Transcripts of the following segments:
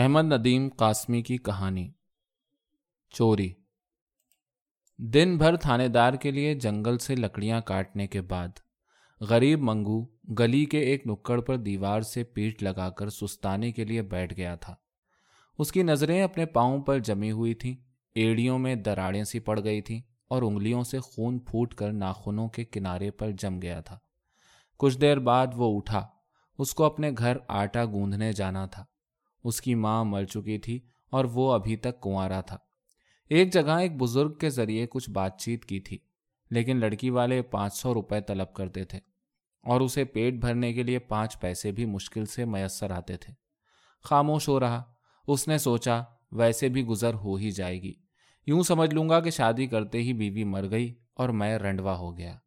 احمد ندیم قاسمی کی کہانی۔ چوری۔ دن بھر تھانے دار کے لیے جنگل سے لکڑیاں کاٹنے کے بعد غریب منگو گلی کے ایک نکڑ پر دیوار سے پیٹ لگا کر سستانے کے لیے بیٹھ گیا تھا۔ اس کی نظریں اپنے پاؤں پر جمی ہوئی تھیں، ایڑیوں میں دراڑیں سی پڑ گئی تھیں اور انگلیوں سے خون پھوٹ کر ناخنوں کے کنارے پر جم گیا تھا۔ کچھ دیر بعد وہ اٹھا، اس کو اپنے گھر آٹا گوندھنے جانا تھا۔ اس کی ماں مر چکی تھی اور وہ ابھی تک کنوارا تھا۔ ایک جگہ ایک بزرگ کے ذریعے کچھ بات چیت کی تھی، لیکن لڑکی والے پانچ سو روپے طلب کرتے تھے اور اسے پیٹ بھرنے کے لیے پانچ پیسے بھی مشکل سے میسر آتے تھے۔ خاموش ہو رہا، اس نے سوچا، ویسے بھی گزر ہو ہی جائے گی۔ یوں سمجھ لوں گا کہ شادی کرتے ہی بیوی مر گئی اور میں رنڈوا ہو گیا۔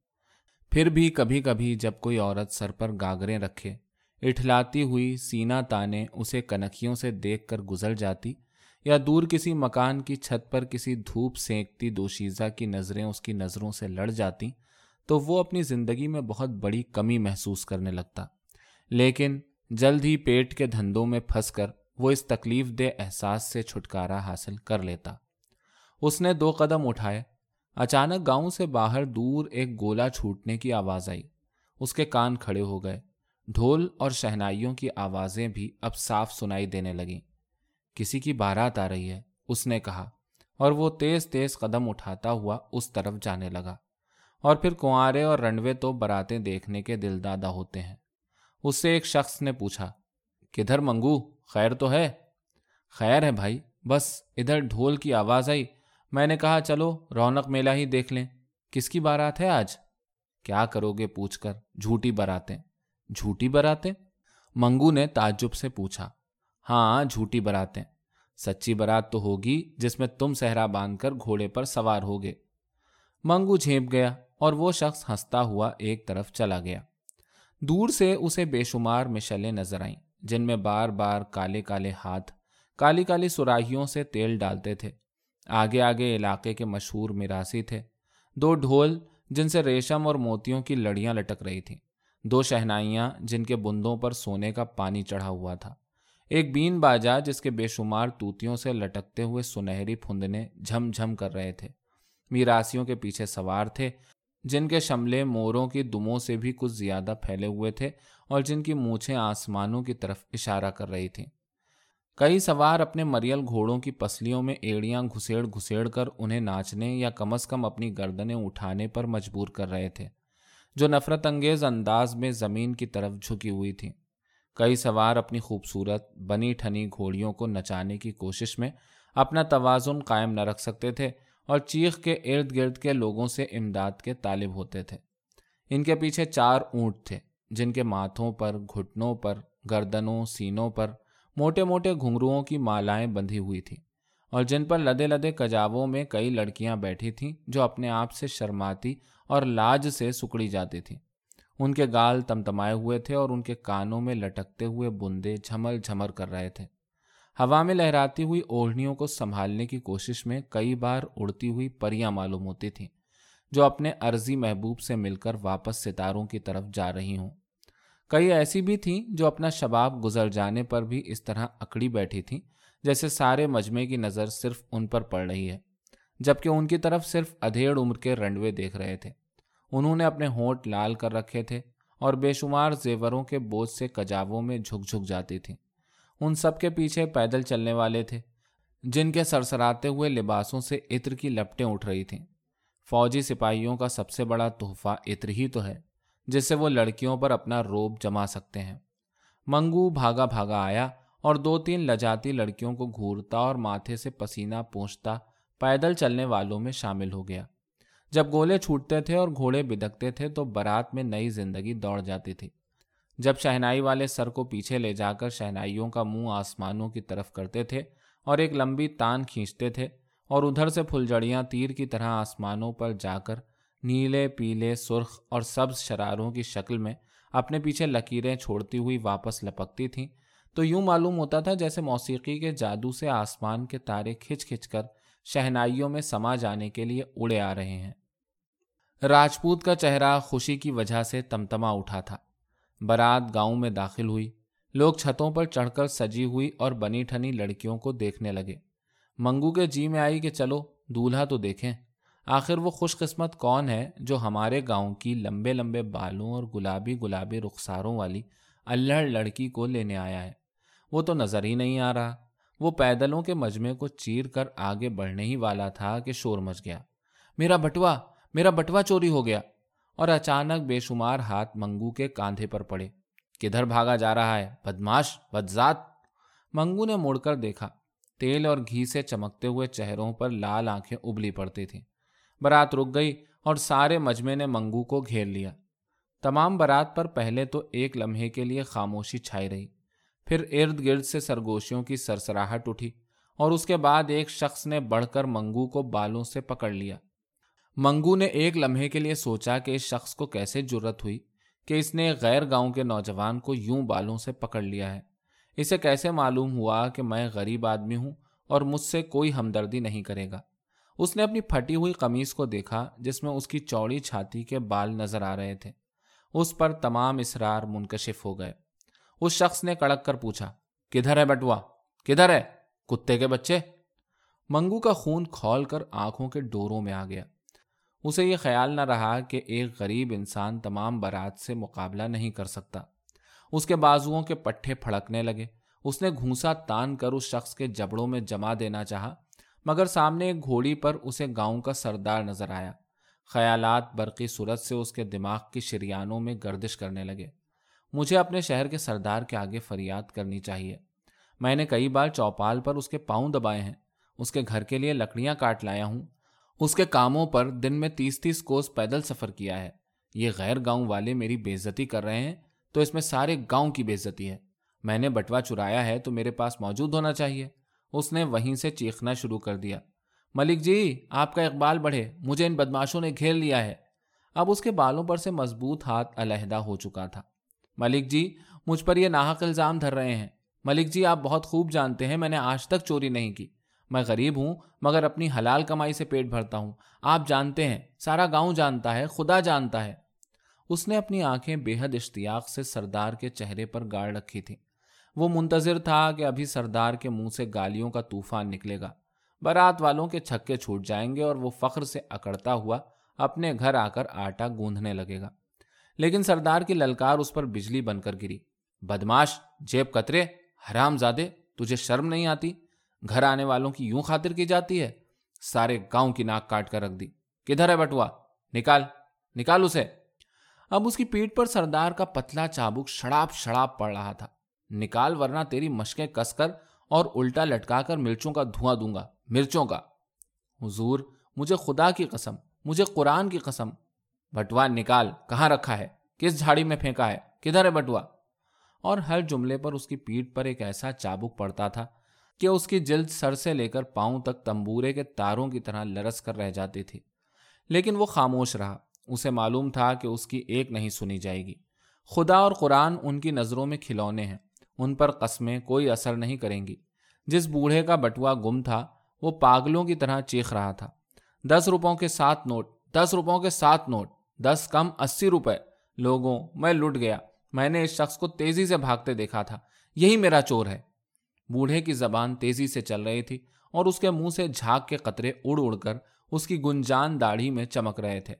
پھر بھی کبھی کبھی جب کوئی عورت سر پر گاگریں رکھے اٹھلاتی ہوئی سینا تانے اسے کنکھیوں سے دیکھ کر گزر جاتی یا دور کسی مکان کی چھت پر کسی دھوپ سینکتی دوشیزہ کی نظریں اس کی نظروں سے لڑ جاتی تو وہ اپنی زندگی میں بہت بڑی کمی محسوس کرنے لگتا۔ لیکن جلد ہی پیٹ کے دھندوں میں پھنس کر وہ اس تکلیف دہ احساس سے چھٹکارا حاصل کر لیتا۔ اس نے دو قدم اٹھائے۔ اچانک گاؤں سے باہر دور ایک گولا چھوٹنے کی آواز آئی۔ اس کے کان کھڑے ہو گئے۔ ڈھول اور شہنائیوں کی آوازیں بھی اب صاف سنائی دینے لگیں۔ کسی کی بارات آ رہی ہے، اس نے کہا، اور وہ تیز تیز قدم اٹھاتا ہوا اس طرف جانے لگا۔ اور پھر کنوارے اور رنڈوے تو براتیں دیکھنے کے دل دادا ہوتے ہیں۔ اس سے ایک شخص نے پوچھا، کدھر منگو؟ خیر تو ہے؟ خیر ہے بھائی، بس ادھر ڈھول کی آواز آئی۔ میں نے کہا، چلو، رونق میلہ ہی دیکھ لیں۔ کس کی بارات ہے آج؟ کیا کرو گے پوچھ کر، جھوٹی براتیں۔ جھوٹی براتیں؟ منگو نے تعجب سے پوچھا ہاں جھوٹی براتیں۔ سچی برات تو ہوگی جس میں تم صحرا باندھ کر گھوڑے پر سوار ہوگے۔ منگو جھیپ گیا اور وہ شخص ہنستا ہوا ایک طرف چلا گیا۔ دور سے اسے بے شمار مشلیں نظر آئیں، جن میں بار بار کالے کالے ہاتھ، کالی کالی سراہیوں سے تیل ڈالتے تھے۔ آگے آگے علاقے کے مشہور میراسی تھے۔ دو ڈھول جن سے ریشم اور موتیوں کی لڑیاں لٹک رہی تھیں۔ دو شہنائیاں جن کے بندوں پر سونے کا پانی چڑھا ہوا تھا۔ ایک بین باجا جس کے بے شمار توتیوں سے لٹکتے ہوئے سنہری پھندنے جھم جھم کر رہے تھے۔ میراسیوں کے پیچھے سوار تھے، جن کے شملے موروں کی دموں سے بھی کچھ زیادہ پھیلے ہوئے تھے اور جن کی مونچھیں آسمانوں کی طرف اشارہ کر رہی تھیں۔ کئی سوار اپنے مریل گھوڑوں کی پسلیوں میں ایڑیاں گھسیڑ گھسیڑ کر انہیں ناچنے یا کم از کم اپنی گردنیں اٹھانے پر مجبور کر رہے تھے۔ جو نفرت انگیز انداز میں زمین کی طرف جھکی ہوئی تھی۔ کئی سوار اپنی خوبصورت بنی ٹھنی گھوڑیوں کو نچانے کی کوشش میں اپنا توازن قائم نہ رکھ سکتے تھے اور چیخ کے ارد گرد کے لوگوں سے امداد کے طالب ہوتے تھے۔ ان کے پیچھے چار اونٹ تھے، جن کے ماتھوں پر، گھٹنوں پر، گردنوں، سینوں پر موٹے موٹے گھنگروؤں کی مالائیں بندھی ہوئی تھیں۔ اور جن پر لدے لدے کجاووں میں کئی لڑکیاں بیٹھی تھیں جو اپنے آپ سے شرماتی اور لاج سے سکڑی جاتی تھیں ان کے گال تمتمائے ہوئے تھے اور ان کے کانوں میں لٹکتے ہوئے بندے جھمل جھمر کر رہے تھے۔ ہوا میں لہراتی ہوئی اوڑھنیوں کو سنبھالنے کی کوشش میں کئی بار اڑتی ہوئی پریاں معلوم ہوتی تھیں جو اپنے عرضی محبوب سے مل کر واپس ستاروں کی طرف جا رہی ہوں۔ کئی ایسی بھی تھیں جو اپنا شباب گزر جانے پر بھی اس طرح اکڑی بیٹھی تھیں جیسے سارے مجمے کی نظر صرف ان پر پڑ رہی ہے، جبکہ ان کی طرف صرف ادھیڑ عمر کے رنڈوے دیکھ رہے تھے۔ انہوں نے اپنے ہونٹ لال کر رکھے تھے اور بے شمار زیوروں کے بوجھ سے کجاووں میں جھک جھک جاتی تھیں۔ ان سب کے پیچھے پیدل چلنے والے تھے، جن کے سرسراتے ہوئے لباسوں سے عطر کی لپٹیں اٹھ رہی تھیں۔ فوجی سپاہیوں کا سب سے بڑا تحفہ عطر ہی تو ہے، جس سے وہ لڑکیوں پر اپنا روب جما سکتے ہیں۔ منگو بھاگا بھاگا آیا اور دو تین لجاتی لڑکیوں کو گھورتا اور ماتھے سے پسینہ پونچھتا، پیدل چلنے والوں میں شامل ہو گیا۔ جب گولے چھوٹتے تھے اور گھوڑے بدکتے تھے تو برات میں نئی زندگی دوڑ جاتی تھی۔ جب شہنائی والے سر کو پیچھے لے جا کر شہنائیوں کا منہ آسمانوں کی طرف کرتے تھے اور ایک لمبی تان کھینچتے تھے اور ادھر سے پھلجڑیاں تیر کی طرح آسمانوں پر جا کر نیلے، پیلے، سرخ اور سبز شراروں کی شکل میں اپنے پیچھے لکیریں چھوڑتی ہوئی واپس لپکتی تھیں تو یوں معلوم ہوتا تھا جیسے موسیقی کے جادو سے آسمان کے تارے کھچ کھچ کر شہنائیوں میں سما جانے کے لیے اڑے آ رہے ہیں۔ راجپوت کا چہرہ خوشی کی وجہ سے تمتما اٹھا تھا۔ برات گاؤں میں داخل ہوئی۔ لوگ چھتوں پر چڑھ کر سجی ہوئی اور بنی ٹھنی لڑکیوں کو دیکھنے لگے۔ منگو کے جی میں آئی کہ چلو، دولہا تو دیکھیں۔ آخر وہ خوش قسمت کون ہے جو ہمارے گاؤں کی لمبے لمبے بالوں اور گلابی گلابی رخساروں والی اللہ لڑکی کو لینے آیا ہے؟ وہ تو نظر ہی نہیں آ رہا۔ وہ پیدلوں کے مجمے کو چیر کر آگے بڑھنے ہی والا تھا کہ شور مچ گیا۔ میرا بٹوا میرا بٹوا چوری ہو گیا۔ اور اچانک بے شمار ہاتھ منگو کے کاندھے پر پڑے۔ کدھر بھاگا جا رہا ہے؟ بدماش بدزات منگو نے مڑ کر دیکھا۔ تیل اور گھی سے چمکتے ہوئے چہروں پر لال آنکھیں ابلی پڑتی تھیں۔ برات رک گئی اور سارے مجمے نے منگو کو گھیر لیا۔ تمام برات پر پہلے تو ایک لمحے کے لیے خاموشی چھائی رہی۔ پھر ارد گرد سے سرگوشیوں کی سرسراہٹ اٹھی اور اس کے بعد ایک شخص نے بڑھ کر منگو کو بالوں سے پکڑ لیا۔ منگو نے ایک لمحے کے لیے سوچا کہ اس شخص کو کیسے جرت ہوئی کہ اس نے غیر گاؤں کے نوجوان کو یوں بالوں سے پکڑ لیا ہے۔ اسے کیسے معلوم ہوا کہ میں غریب آدمی ہوں اور مجھ سے کوئی ہمدردی نہیں کرے گا؟ اس نے اپنی پھٹی ہوئی قمیص کو دیکھا جس میں اس کی چوڑی چھاتی کے بال نظر آ رہے تھے۔ اس پر تمام اسرار منکشف ہو گئے۔ اس شخص نے کڑک کر پوچھا، کدھر ہے بٹوا؟ کدھر ہے؟ کتے کے بچے؟ منگو کا خون کھول کر آنکھوں کے ڈوروں میں آ گیا۔ اسے یہ خیال نہ رہا کہ ایک غریب انسان تمام برات سے مقابلہ نہیں کر سکتا۔ اس کے بازوؤں کے پٹھے پھڑکنے لگے۔ اس نے گھونسا تان کر اس شخص کے جبڑوں میں جما دینا چاہا، مگر سامنے ایک گھوڑی پر اسے گاؤں کا سردار نظر آیا۔ خیالات برقی صورت سے اس کے دماغ کی شریانوں میں گردش کرنے لگے۔ مجھے اپنے شہر کے سردار کے آگے فریاد کرنی چاہیے۔ میں نے کئی بار چوپال پر اس کے پاؤں دبائے ہیں۔ اس کے گھر کے لیے لکڑیاں کاٹ لایا ہوں۔ اس کے کاموں پر دن میں تیس تیس کوس پیدل سفر کیا ہے۔ یہ غیر گاؤں والے میری بےزتی کر رہے ہیں، تو اس میں سارے گاؤں کی بےزتی ہے۔ میں نے بٹوا چرایا ہے تو میرے پاس موجود ہونا چاہیے۔ اس نے وہیں سے چیخنا شروع کر دیا۔ ملک جی آپ کا اقبال بڑھے۔ مجھے ان بدماشوں نے گھیر لیا ہے۔ اب اس کے بالوں پر سے مضبوط ہاتھ علیحدہ ہو چکا تھا۔ ملک جی مجھ پر یہ ناحق الزام دھر رہے ہیں۔ ملک جی آپ بہت خوب جانتے ہیں، میں نے آج تک چوری نہیں کی۔ میں غریب ہوں، مگر اپنی حلال کمائی سے پیٹ بھرتا ہوں۔ آپ جانتے ہیں، سارا گاؤں جانتا ہے، خدا جانتا ہے۔ اس نے اپنی آنکھیں بے حد اشتیاق سے سردار کے چہرے پر گاڑ رکھی تھی وہ منتظر تھا کہ ابھی سردار کے منہ سے گالیوں کا طوفان نکلے گا۔ برات والوں کے چھکے چھوٹ جائیں گے اور وہ فخر سے اکڑتا ہوا اپنے گھر آ کر آٹا گوندھنے لگے گا۔ لیکن سردار کی للکار اس پر بجلی بن کر گری۔ بدماش، جیب کترے حرام زادے تجھے شرم نہیں آتی؟ گھر آنے والوں کی یوں خاطر کی جاتی ہے؟ سارے گاؤں کی ناک کاٹ کر رکھ دی۔ کدھر ہے بٹوا؟ نکال نکال اسے۔ اب اس کی پیٹ پر سردار کا پتلا چابک شڑاپ شڑاپ پڑ رہا تھا۔ نکال، ورنہ تیری مشقیں کس کر اور الٹا لٹکا کر مرچوں کا دھواں دوں گا۔ مرچوں کا۔ حضور، مجھے خدا کی قسم، مجھے قرآن کی قسم بٹوا نکال، کہاں رکھا ہے؟ کس جھاڑی میں پھینکا ہے؟ کدھر ہے بٹوا؟ اور ہر جملے پر اس کی پیٹ پر ایک ایسا چابک پڑتا تھا کہ اس کی جلد سر سے لے کر پاؤں تک تمبورے کے تاروں کی طرح لرس کر رہ جاتی تھی۔ لیکن وہ خاموش رہا۔ اسے معلوم تھا کہ اس کی ایک نہیں سنی جائے گی۔ خدا اور قرآن ان کی نظروں میں کھلونے ہیں۔ ان پر قسمیں کوئی اثر نہیں کریں گی۔ جس بوڑھے کا بٹوا گم تھا، وہ پاگلوں کی طرح چیخ رہا تھا۔ دس روپوں کے سات نوٹ، دس روپوں کے سات نوٹ۔ دس کم اسی روپے۔ لوگوں، میں لٹ گیا۔ میں نے اس شخص کو تیزی سے بھاگتے دیکھا تھا۔ یہی میرا چور ہے۔ بوڑھے کی زبان تیزی سے چل رہی تھی اور اس کے منہ سے جھاگ کے قطرے اڑ اڑ کر اس کی گنجان داڑھی میں چمک رہے تھے۔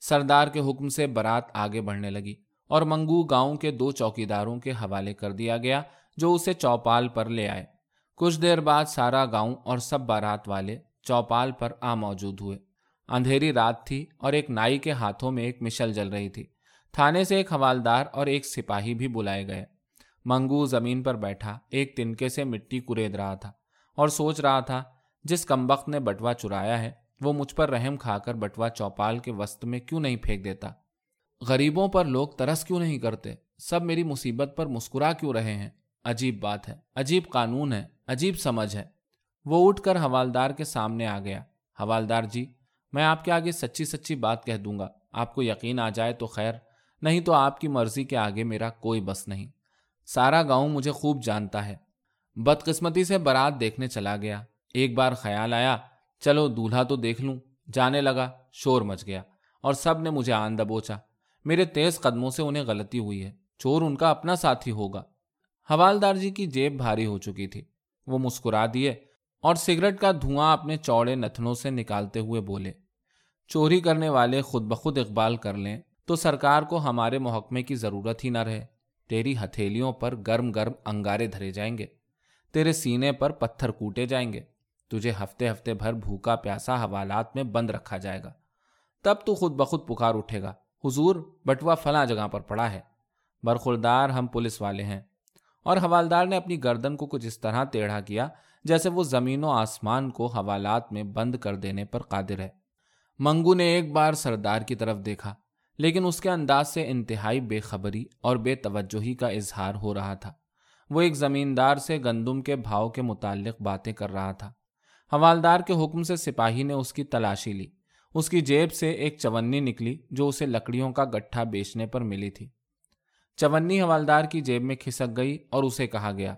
سردار کے حکم سے برات آگے بڑھنے لگی اور منگو گاؤں کے دو چوکیداروں کے حوالے کر دیا گیا جو اسے چوپال پر لے آئے۔ کچھ دیر بعد سارا گاؤں اور سب بارات والے چوپال پر آ موجود ہوئے۔ اندھیری رات تھی اور ایک نائی کے ہاتھوں میں ایک مشل جل رہی تھی۔ تھانے سے ایک حوالدار اور ایک سپاہی بھی بلائے گئے۔ منگو زمین پر بیٹھا، ایک تنکے سے مٹی کرید رہا تھا اور سوچ رہا تھا، جس کمبخت نے بٹوا چرایا ہے، وہ مجھ پر رحم کھا کر بٹوا چوپال کے وسط میں کیوں نہیں پھینک دیتا؟ غریبوں پر لوگ ترس کیوں نہیں کرتے؟ سب میری مصیبت پر مسکرا کیوں رہے ہیں؟ عجیب بات ہے، عجیب قانون ہے، عجیب سمجھ ہے۔ وہ اٹھ کر حوالدار کے سامنے آ گیا۔ حوالدار جی میں آپ کے آگے سچی سچی بات کہہ دوں گا۔ آپ کو یقین آ جائے تو خیر، نہیں تو آپ کی مرضی کے آگے میرا کوئی بس نہیں۔ سارا گاؤں مجھے خوب جانتا ہے۔ بدقسمتی سے برات دیکھنے چلا گیا۔ ایک بار خیال آیا، چلو دولہا تو دیکھ لوں۔ جانے لگا، شور مچ گیا اور سب نے مجھے آن دبوچا۔ میرے تیز قدموں سے انہیں غلطی ہوئی ہے۔ چور ان کا اپنا ساتھی ہوگا۔ حوالدار جی کی جیب بھاری ہو چکی تھی۔ وہ مسکرا دیے۔ اور سگریٹ کا دھواں اپنے چوڑے نتنوں سے نکالتے ہوئے بولے، چوری کرنے والے خود بخود اقبال کر لیں تو سرکار کو ہمارے محکمے کی ضرورت ہی نہ رہے۔ تیری ہتھیلیوں پر گرم گرم انگارے دھرے جائیں گے، تیرے سینے پر پتھر کوٹے جائیں گے، تجھے ہفتے ہفتے بھر بھوکا پیاسا حوالات میں بند رکھا جائے گا۔ تب تو خود بخود پکار اٹھے گا، حضور بٹوا فلاں جگہ پر پڑا ہے، برخوردار ہم پولیس والے ہیں۔ اور حوالدار نے اپنی گردن کو کچھ اس طرح ٹیڑھا کیا جیسے وہ زمین و آسمان کو حوالات میں بند کر دینے پر قادر ہے۔ منگو نے ایک بار سردار کی طرف دیکھا، لیکن اس کے انداز سے انتہائی بے خبری اور بے توجہی کا اظہار ہو رہا تھا۔ وہ ایک زمیندار سے گندم کے بھاؤ کے متعلق باتیں کر رہا تھا۔ حوالدار کے حکم سے سپاہی نے اس کی تلاشی لی۔ اس کی جیب سے ایک چونی نکلی جو اسے لکڑیوں کا گٹھا بیچنے پر ملی تھی۔ چونی حوالدار کی جیب میں کھسک گئی اور اسے کہا گیا،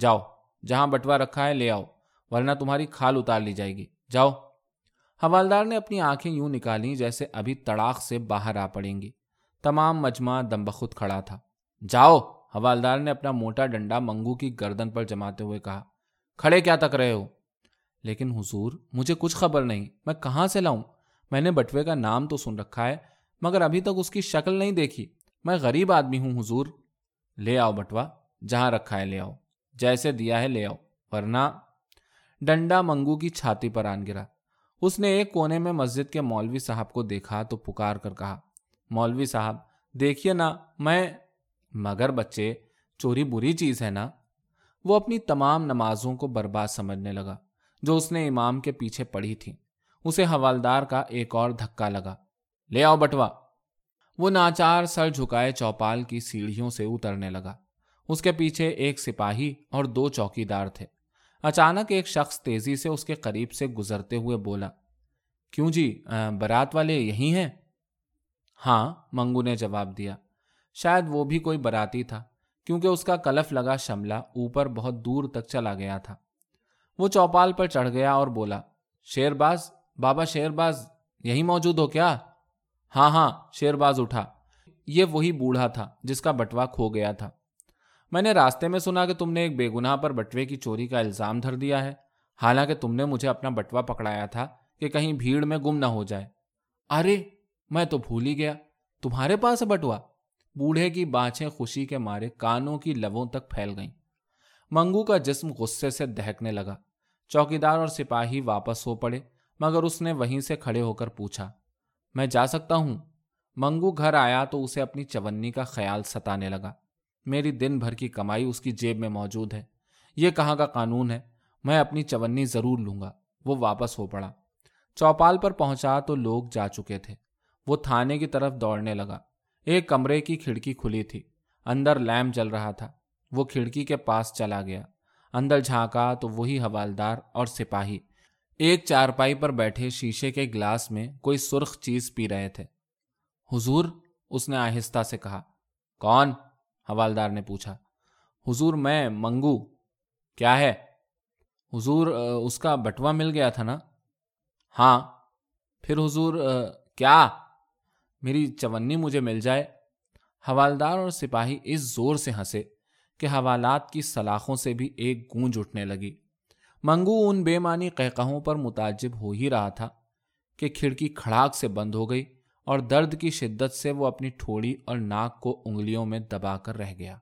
جاؤ، جہاں بٹوا رکھا ہے لے آؤ، ورنہ تمہاری کھال اتار لی جائے گی۔ جاؤ۔ حوالدار نے اپنی آنکھیں یوں نکالی جیسے ابھی تڑاخ سے باہر آ پڑیں گی۔ تمام مجمع دم بخود کھڑا تھا۔ جاؤ، حوالدار نے اپنا موٹا ڈنڈا منگو کی گردن پر جماتے ہوئے کہا، کھڑے کیا تک رہے ہو؟ لیکن حضور، مجھے کچھ خبر نہیں، میں کہاں سے لاؤں؟ میں نے بٹوے کا نام تو سن رکھا ہے، مگر ابھی تک اس کی شکل نہیں دیکھی۔ میں غریب آدمی ہوں، حضور، لے آؤ بٹوا، جہاں رکھا ہے لے آؤ، جیسے دیا ہے لے آؤ، ورنہ ڈنڈا منگو کی چھاتی پر آن گرا۔ اس نے ایک کونے میں مسجد کے مولوی صاحب کو دیکھا تو پکار کر کہا، مولوی صاحب، دیکھیے نا، میں مگر بچے، چوری بری چیز ہے نا۔ وہ اپنی تمام نمازوں کو برباد سمجھنے لگا، جو اس نے امام کے پیچھے پڑھی تھی اسے حوالدار کا ایک اور دھکا لگا۔ لے آؤ بٹوا۔ وہ ناچار سر جھکائے چوپال کی سیڑھیوں سے اترنے لگا۔ اس کے پیچھے ایک سپاہی اور دو چوکی دار تھے۔ اچانک ایک شخص تیزی سے اس کے قریب سے گزرتے ہوئے بولا، کیوں جی برات والے یہی ہیں؟ ہاں منگو نے جواب دیا۔ شاید وہ بھی کوئی براتی تھا، کیونکہ اس کا کلف لگا شملہ اوپر بہت دور تک چلا گیا تھا۔ وہ چوپال پر چڑھ گیا اور بولا شیر باز بابا شیر باز یہی موجود ہو کیا؟ ہاں ہاں شیر باز اٹھا۔ یہ وہی بوڑھا تھا جس کا بٹوا کھو گیا تھا۔ میں نے راستے میں سنا کہ تم نے ایک بے گناہ پر بٹوے کی چوری کا الزام دھر دیا ہے۔ حالانکہ تم نے مجھے اپنا بٹوا پکڑایا تھا کہ کہیں بھیڑ میں گم نہ ہو جائے۔ ارے، میں تو بھول ہی گیا۔ تمہارے پاس ہے بٹوا؟ بوڑھے کی بانچیں خوشی کے مارے کانوں کی لبوں تک پھیل گئیں۔ منگو کا جسم غصے سے دہکنے لگا۔ چوکیدار اور سپاہی واپس ہو پڑے، مگر اس نے وہیں سے کھڑے ہو کر پوچھا۔ میں جا سکتا ہوں۔ منگو گھر آیا تو اسے اپنی چونی کا خیال ستانے لگا۔ میری دن بھر کی کمائی اس کی جیب میں موجود ہے۔ یہ کہاں کا قانون ہے؟ میں اپنی چونی ضرور لوں گا۔ وہ واپس ہو پڑا۔ چوپال پر پہنچا تو لوگ جا چکے تھے۔ وہ تھانے کی طرف دوڑنے لگا۔ ایک کمرے کی کھڑکی کھلی تھی۔ اندر لیمپ جل رہا تھا۔ وہ کھڑکی کے پاس چلا گیا۔ اندر جھانکا تو وہی حوالدار اور سپاہی۔ ایک چارپائی پر بیٹھے شیشے کے گلاس میں کوئی سرخ چیز پی رہے تھے۔ حضور اس نے آہستہ سے کہا، کون؟ حوالدار نے پوچھا۔ حضور، میں منگو۔ کیا ہے؟ حضور اس کا بٹوا مل گیا تھا نا؟ ہاں۔ پھر حضور کیا؟ میری چونی مجھے مل جائے۔ حوالدار اور سپاہی اس زور سے ہنسے کہ حوالات کی سلاخوں سے بھی ایک گونج اٹھنے لگی۔ منگو ان بے معنی قہقہوں پر متعجب ہو ہی رہا تھا کہ کھڑکی کھڑاک سے بند ہو گئی اور درد کی شدت سے وہ اپنی ٹھوڑی اور ناک کو انگلیوں میں دبا کر رہ گیا۔